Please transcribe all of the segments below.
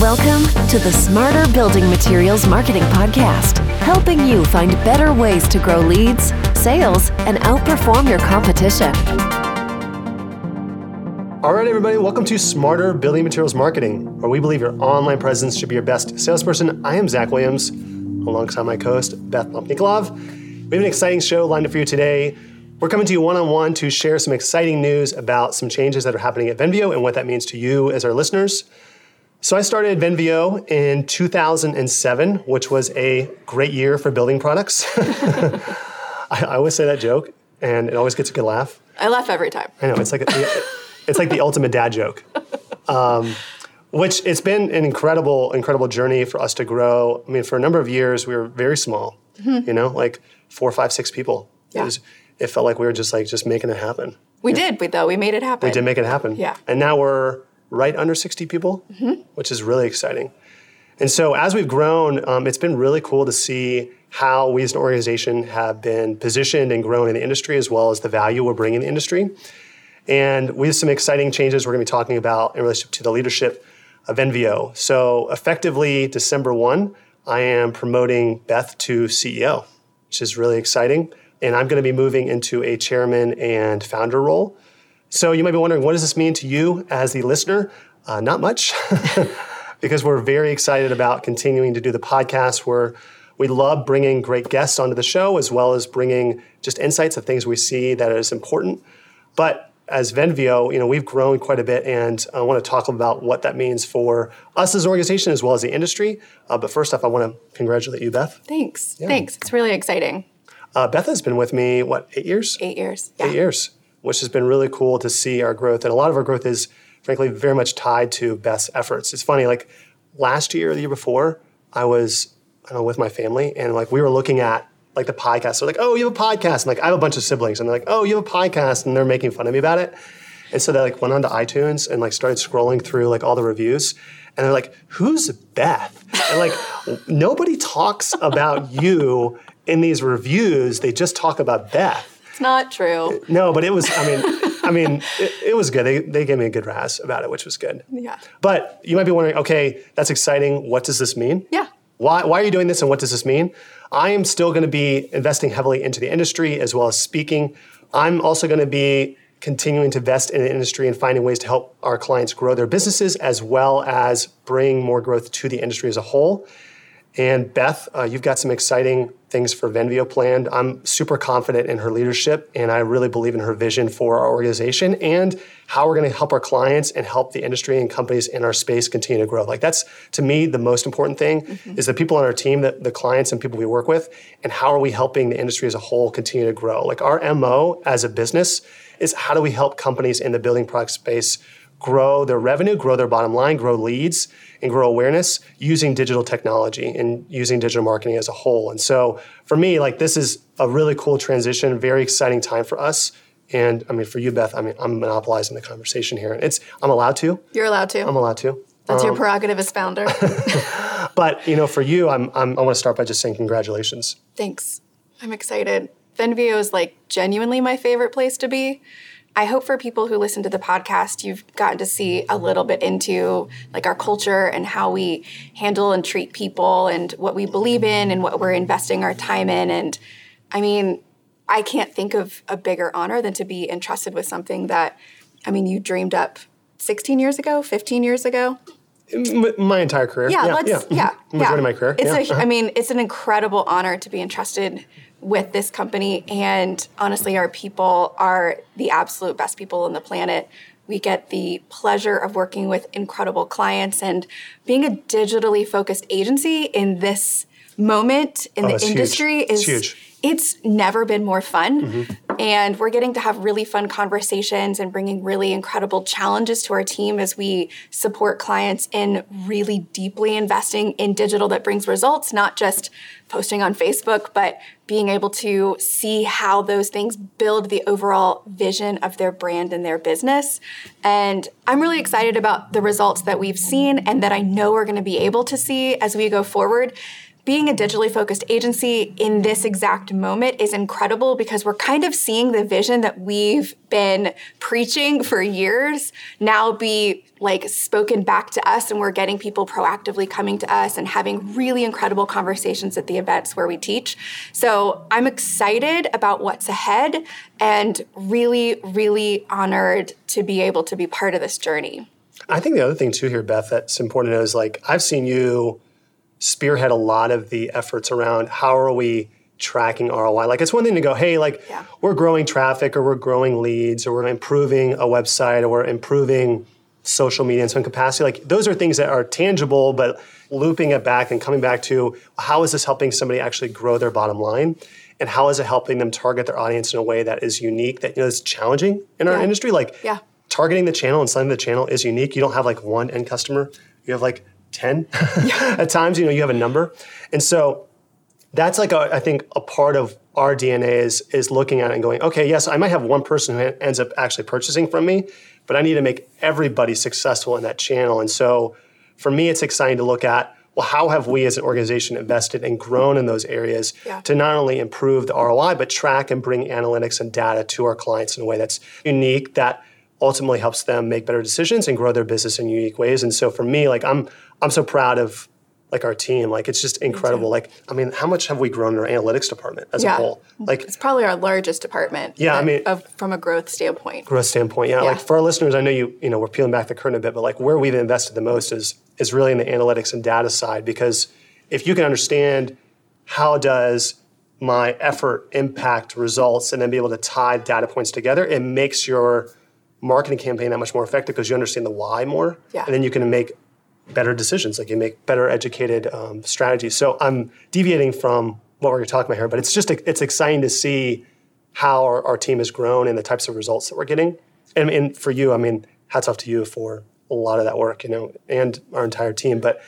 Welcome to the Smarter Building Materials Marketing Podcast, helping you find better ways to grow leads, sales, and outperform your competition. All right, everybody, welcome to Smarter Building Materials Marketing, where we believe your online presence should be your best salesperson. I am Zach Williams, alongside my co host, Beth Popnikolov. We have an exciting show lined up for you today. We're coming to you one on one to share some exciting news about some changes that are happening at Venveo and what that means to you as our listeners. So I started Venveo in 2007, which was a great year for building products. I, I, always say that joke, and it always gets a good laugh. I laugh every time. I know it's like a, it's like the ultimate dad joke. Um, which it's been an incredible, incredible journey for us to grow. I mean, for a number of years, we were very small. Mm-hmm. You know, like four, five, six people. Yeah. It, was, it felt like we were just like just making it happen. We yeah. did, we, though. We made it happen. We did make it happen. Yeah. And now we're right under 60 people, mm-hmm. which is really exciting. And so as we've grown, um, it's been really cool to see how we as an organization have been positioned and grown in the industry as well as the value we're bringing in the industry. And we have some exciting changes we're going to be talking about in relationship to the leadership of Venveo. So effectively, December 1, I am promoting Beth to CEO, which is really exciting. And I'm going to be moving into a chairman and founder role. So you might be wondering, what does this mean to you as the listener? Uh, not much, because we're very excited about continuing to do the podcast where we love bringing great guests onto the show as well as bringing just insights of things we see that is important. But as Venveo, you know, we've grown quite a bit, and I want to talk about what that means for us as an organization as well as the industry. Uh, but first off, I want to congratulate you, Beth. Thanks. Yeah. Thanks. It's really exciting. Uh, Beth has been with me what eight years? Eight years. Yeah. Eight years which has been really cool to see our growth. And a lot of our growth is, frankly, very much tied to Beth's efforts. It's funny, like last year, the year before, I was I don't know, with my family, and like we were looking at like the podcast. So like, oh, you have a podcast, and like I have a bunch of siblings, and they're like, oh, you have a podcast, and they're making fun of me about it. And so they like went onto iTunes and like started scrolling through like all the reviews, and they're like, who's Beth? And like nobody talks about you in these reviews. They just talk about Beth not true. No, but it was. I mean, I mean, it, it, was good. They, they gave me a good razz about it, which was good. Yeah. But you might be wondering, okay, that's exciting. What does this mean? Yeah. Why, why are you doing this and what does this mean? I am still going to be investing heavily into the industry as well as speaking. I'm also going to be continuing to invest in the industry and finding ways to help our clients grow their businesses as well as bring more growth to the industry as a whole. And Beth, uh, you've got some exciting things for Venveo planned. I'm super confident in her leadership, and I really believe in her vision for our organization and how we're going to help our clients and help the industry and companies in our space continue to grow. Like that's to me the most important thing mm-hmm. is the people on our team, that the clients and people we work with, and how are we helping the industry as a whole continue to grow. Like our mo as a business is how do we help companies in the building product space grow their revenue, grow their bottom line, grow leads, and grow awareness using digital technology and using digital marketing as a whole. And so for me, like this is a really cool transition, very exciting time for us. And I mean, for you, Beth, I mean, I'm monopolizing the conversation here. And It's I'm allowed to. You're allowed to. I'm allowed to. That's um, your prerogative as founder. but you know, for you, I'm, I'm I want to start by just saying congratulations. Thanks. I'm excited. Venveo is like genuinely my favorite place to be. I hope for people who listen to the podcast, you've gotten to see a little bit into like our culture and how we handle and treat people and what we believe in and what we're investing our time in. And I mean, I can't think of a bigger honor than to be entrusted with something that, I mean, you dreamed up 16 years ago, 15 years ago. My entire career. Yeah, yeah, let's, yeah. yeah, Majority yeah. of my career. It's yeah. a, uh-huh. I mean, it's an incredible honor to be entrusted with this company. And honestly, our people are the absolute best people on the planet. We get the pleasure of working with incredible clients and being a digitally focused agency in this moment in oh, the industry huge. is huge. It's never been more fun. Mm-hmm. And we're getting to have really fun conversations and bringing really incredible challenges to our team as we support clients in really deeply investing in digital that brings results, not just posting on Facebook, but being able to see how those things build the overall vision of their brand and their business. And I'm really excited about the results that we've seen and that I know we're going to be able to see as we go forward being a digitally focused agency in this exact moment is incredible because we're kind of seeing the vision that we've been preaching for years now be like spoken back to us and we're getting people proactively coming to us and having really incredible conversations at the events where we teach. So, I'm excited about what's ahead and really really honored to be able to be part of this journey. I think the other thing too here Beth that's important to know is like I've seen you spearhead a lot of the efforts around how are we tracking ROI. Like it's one thing to go, hey, like yeah. we're growing traffic or we're growing leads or we're improving a website or we're improving social media in some capacity. Like those are things that are tangible, but looping it back and coming back to how is this helping somebody actually grow their bottom line? And how is it helping them target their audience in a way that is unique, that you know is challenging in our industry? Like yeah. targeting the channel and selling the channel is unique. You don't have like one end customer. You have like 10 at times you know you have a number and so that's like a, I think a part of our dna is is looking at it and going okay yes i might have one person who ends up actually purchasing from me but i need to make everybody successful in that channel and so for me it's exciting to look at well how have we as an organization invested and grown in those areas yeah. to not only improve the roi but track and bring analytics and data to our clients in a way that's unique that ultimately helps them make better decisions and grow their business in unique ways. And so for me, like I'm I'm so proud of like our team. Like it's just incredible. Like I mean, how much have we grown in our analytics department as yeah. a whole? Like it's probably our largest department. Yeah, I mean, of, from a growth standpoint. Growth standpoint, yeah. yeah. Like for our listeners, I know you you know we're peeling back the curtain a bit, but like where we've invested the most is is really in the analytics and data side because if you can understand how does my effort impact results and then be able to tie data points together, it makes your marketing campaign that much more effective because you understand the why more, yeah. and then you can make better decisions. Like you make better educated um, strategies. So I'm deviating from what we're talking about here, but it's just it's exciting to see how our, our team has grown and the types of results that we're getting. And, and for you, I mean, hats off to you for a lot of that work, you know, and our entire team. But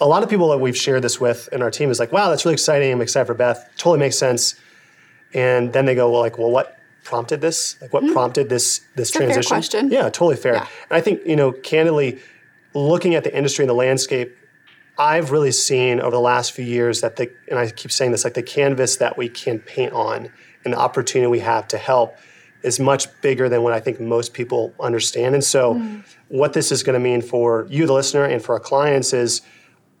a lot of people that we've shared this with in our team is like, wow, that's really exciting. I'm excited for Beth. Totally makes sense. And then they go, well, like, well, what prompted this? Like what mm-hmm. prompted this this it's transition? question. Yeah, totally fair. Yeah. And I think, you know, candidly, looking at the industry and the landscape, I've really seen over the last few years that the and I keep saying this, like the canvas that we can paint on and the opportunity we have to help is much bigger than what I think most people understand. And so mm. what this is going to mean for you, the listener, and for our clients is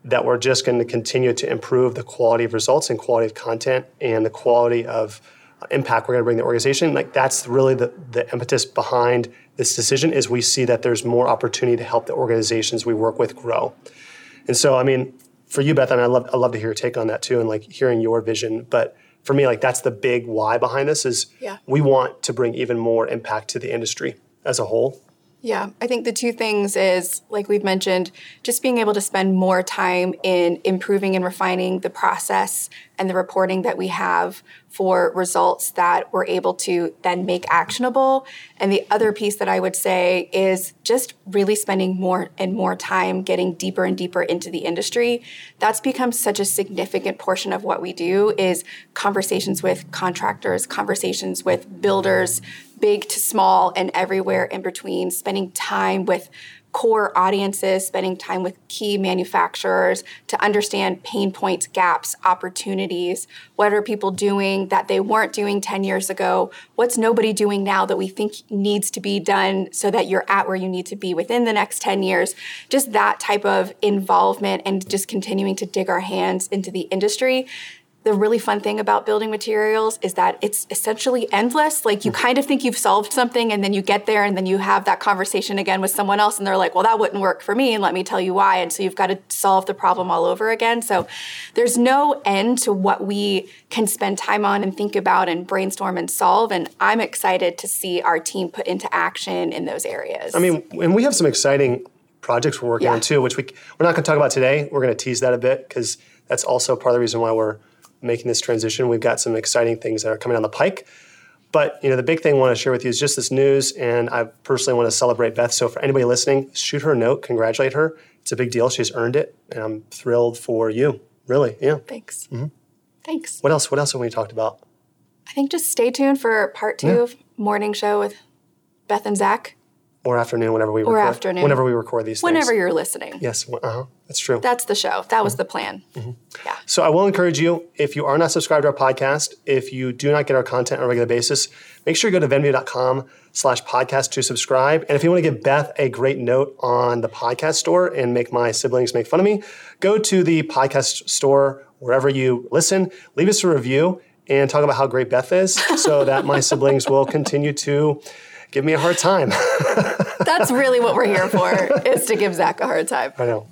that we're just going to continue to improve the quality of results and quality of content and the quality of impact we're going to bring the organization like that's really the, the impetus behind this decision is we see that there's more opportunity to help the organizations we work with grow and so i mean for you beth I, mean, I love, I love to hear your take on that too and like hearing your vision but for me like that's the big why behind this is yeah. we want to bring even more impact to the industry as a whole yeah, I think the two things is, like we've mentioned, just being able to spend more time in improving and refining the process and the reporting that we have for results that we're able to then make actionable. And the other piece that I would say is just really spending more and more time getting deeper and deeper into the industry. That's become such a significant portion of what we do is conversations with contractors, conversations with builders, big to small and everywhere in between, spending time with core audiences, spending time with key manufacturers to understand pain points, gaps, opportunities. What are people doing that they weren't doing 10 years ago? What's nobody doing now that we think needs to be done so that you're at where you need to be within the next 10 years? Just that type of involvement and just continuing to dig our hands into the industry the really fun thing about building materials is that it's essentially endless. Like you mm-hmm. kind of think you've solved something and then you get there and then you have that conversation again with someone else and they're like, well, that wouldn't work for me and let me tell you why. And so you've got to solve the problem all over again. So there's no end to what we can spend time on and think about and brainstorm and solve. And I'm excited to see our team put into action in those areas. I mean, and we have some exciting projects we're working yeah. on too, which we, we're not going to talk about today. We're going to tease that a bit because that's also part of the reason why we're making this transition. We've got some exciting things that are coming down the pike. But you know, the big thing I want to share with you is just this news, and I personally want to celebrate Beth. So for anybody listening, shoot her a note, congratulate her. It's a big deal. She's earned it, and I'm thrilled for you. Really, yeah. Thanks. Mm-hmm. Thanks. What else? What else have we talked about? I think just stay tuned for part two yeah. of morning show with Beth and Zach. Or afternoon whenever we or record, afternoon. whenever we record these things. whenever things. you're listening. Yes uh-huh, that's true. That's the show. That was the plan. Mm-hmm. yeah. So i will encourage you if you are not subscribed to our podcast if you do not get our content on a regular basis make sure you go to venveo.com slash podcast to subscribe. And if you want to give beth a great note on the podcast store and make my siblings make fun of me go to the podcast store wherever you listen leave us a review and talk about how great beth is so that my siblings will continue to give me a hard time that's really what we're here for is to give zach a hard time i know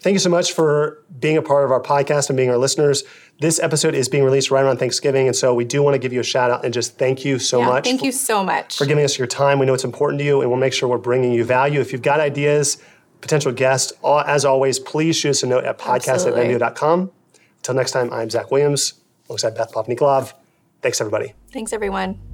Thank you so much for being a part of our podcast and being our listeners. This episode is being released right around Thanksgiving, and so we do want to give you a shout out and just thank you so yeah, much. Thank you so much for giving us your time. We know it's important to you, and we'll make sure we're bringing you value. If you've got ideas, potential guests, all, as always, please shoot us a note at podcast at. Until next time, I'm Zach Williams alongside Beth Popnikolov. Thanks, everybody. Thanks, everyone.